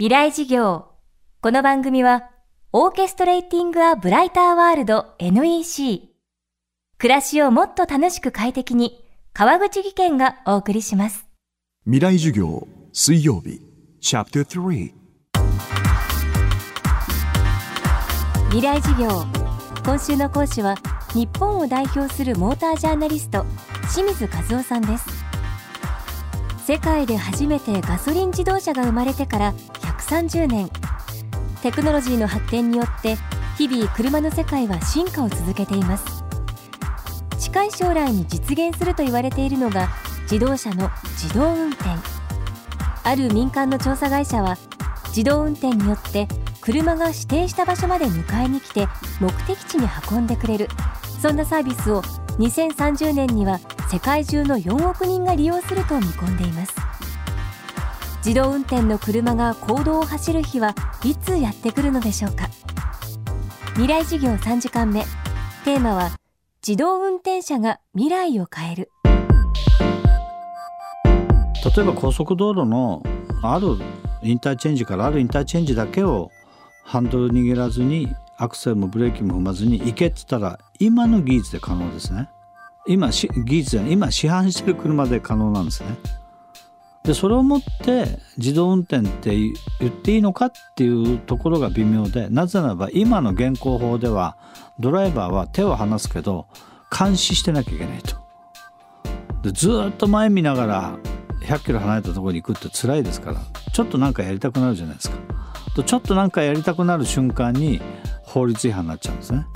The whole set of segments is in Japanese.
未来事業。この番組は、オーケストレーティング・ア・ブライター・ワールド NEC。暮らしをもっと楽しく快適に、川口義賢がお送りします。未来授業水曜日チャプター3未来事業。今週の講師は、日本を代表するモータージャーナリスト、清水和夫さんです。世界で初めてガソリン自動車が生まれてから130年。テクノロジーの発展によって日々車の世界は進化を続けています。近い将来に実現すると言われているのが自動車の自動運転。ある民間の調査会社は自動運転によって車が指定した場所まで迎えに来て目的地に運んでくれる。そんなサービスを2030年には世界中の4億人が利用すると見込んでいます。自動運転の車が公道を走る日はいつやってくるのでしょうか。未来事業3時間目。テーマは自動運転車が未来を変える。例えば高速道路のあるインターチェンジからあるインターチェンジだけをハンドル握らずにアクセルもブレーキも踏まずに行けって言ったら今の技術で可能ですね。今し技術で今市販してる車で可能なんですね。でそれをもって自動運転って言っていいのかっていうところが微妙でなぜならば今の現行法ではドライバーは手を離すけど監視してなきゃいけないと。でずっと前見ながら100キロ離れたところに行くって辛いですからちょっとなんかやりたくなるじゃないですか。とちょっとなんかやりたくなる瞬間に法律違反になっちゃうんですね。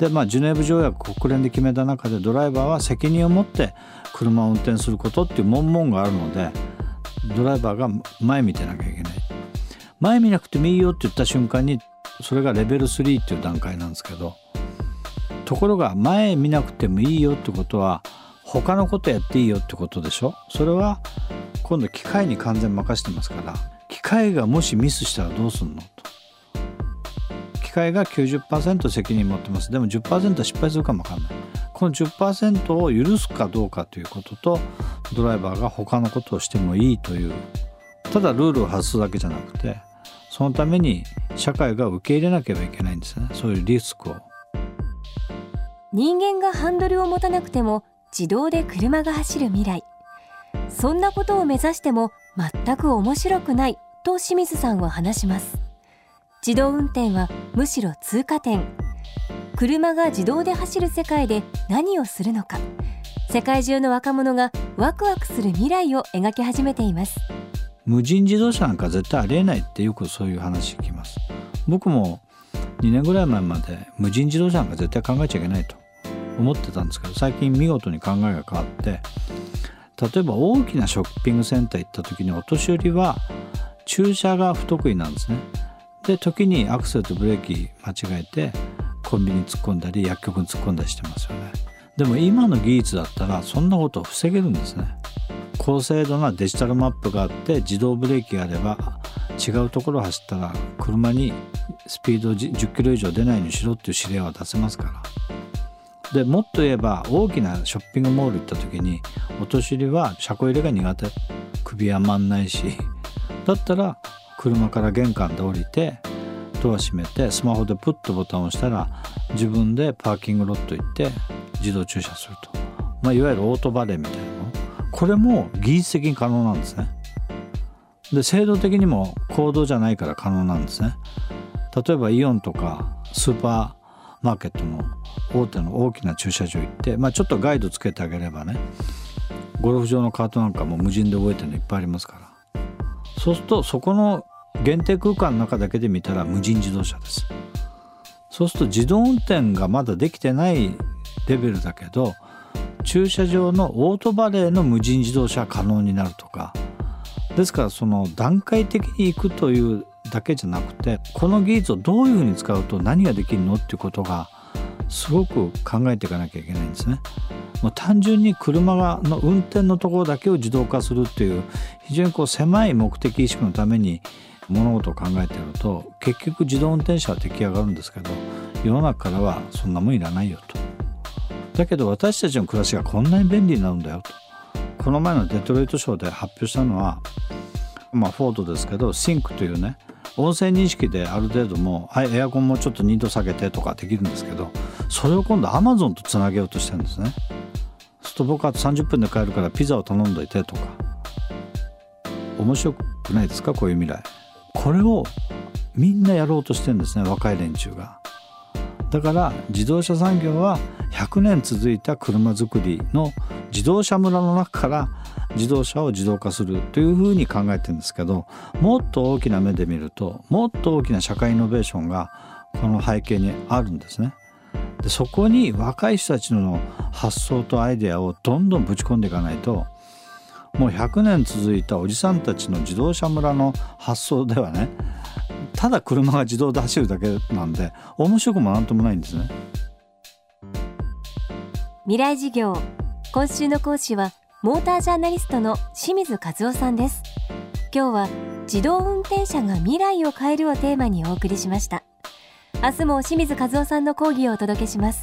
でまあジュネーブ条約国連で決めた中でドライバーは責任を持って車を運転することっていう文言があるのでドライバーが前見てなきゃいけない。前見なくてもいいよって言った瞬間にそれがレベル3っていう段階なんですけどところが前見なくてもいいよってことは他のことやっていいよってことでしょ？それは今度機械に完全任せてますから機械がもしミスしたらどうすんの？機械が90%責任持ってます。でも10%は失敗するかもわかんない。この10%を許すかどうかということとドライバーが他のことをしてもいいという。ただルールを外すだけじゃなくてそのために社会が受け入れなければいけないんですね。そういうリスクを。人間がハンドルを持たなくても自動で車が走る未来。そんなことを目指しても全く面白くないと清水さんは話します。自動運転はむしろ通過点。車が自動で走る世界で何をするのか。世界中の若者がワクワクする未来を描き始めています。無人自動車なんか絶対ありえないってよくそういう話聞きます。僕も2年ぐらい前まで無人自動車なんか絶対考えちゃいけないと。思ってたんですけど最近見事に考えが変わって。例えば大きなショッピングセンター行った時にお年寄りは駐車が不得意なんですね。で時にアクセルとブレーキ間違えてコンビニに突っ込んだり薬局に突っ込んだりしてますよね。でも今の技術だったらそんなことを防げるんですね。高精度なデジタルマップがあって自動ブレーキがあれば違うところを走ったら車にスピード10キロ以上出ないようにしろっていう指令は出せますから。でもっと言えば大きなショッピングモール行った時にお年寄りは車庫入れが苦手。首は回んないし。だったら車から玄関で降りてドア閉めてスマホでプッとボタンを押したら自分でパーキングロット行って自動駐車すると、まあ、いわゆるオートバレーみたいなの。これも技術的に可能なんですね。で制度的にも行動じゃないから可能なんですね。例えばイオンとかスーパーマーケットの大手の大きな駐車場行って、まあ、ちょっとガイドつけてあげればねゴルフ場のカートなんかも無人で覚えてるのいっぱいありますから。そうするとそこの限定空間の中だけで見たら無人自動車ですそうすると自動運転がまだできてないレベルだけど駐車場のオートバレーの無人自動車可能になるとかですからその段階的に行くというだけじゃなくてこの技術をどういうふうに使うと何ができるのっていうことがすごく考えていかなきゃいけないんですね。もう単純に車がの運転のところだけを自動化するっていう非常にこう狭い目的意識のために物事を考えてると結局自動運転車は出来上がるんですけど世の中からはそんなもんいらないよと。だけど私たちの暮らしがこんなに便利になるんだよと。この前のデトロイトショーで発表したのはまあ、フォードですけどシンクというね音声認識である程度も、はい、エアコンもちょっと2度下げてとかできるんですけどそれを今度アマゾンとつなげようとしてるんですね。すると僕は30分で帰るからピザを頼んどいてとか面白くないですか？こういう未来これをみんなやろうとしてるんですね若い連中がだから自動車産業は100年続いた車作りの自動車村の中から自動車を自動化するというふうに考えてるんですけどもっと大きな目で見るともっと大きな社会イノベーションがこの背景にあるんですね。でそこに若い人たちの発想とアイデアをどんどんぶち込んでいかないともう100年続いたおじさんたちの自動車村の発想ではねただ車が自動で走るだけなんで面白くもなんともないんですね。未来事業。今週の講師はモータージャーナリストの清水和夫さんです。今日は自動運転車が未来を変えるをテーマにお送りしました。明日も清水和夫さんの講義をお届けします。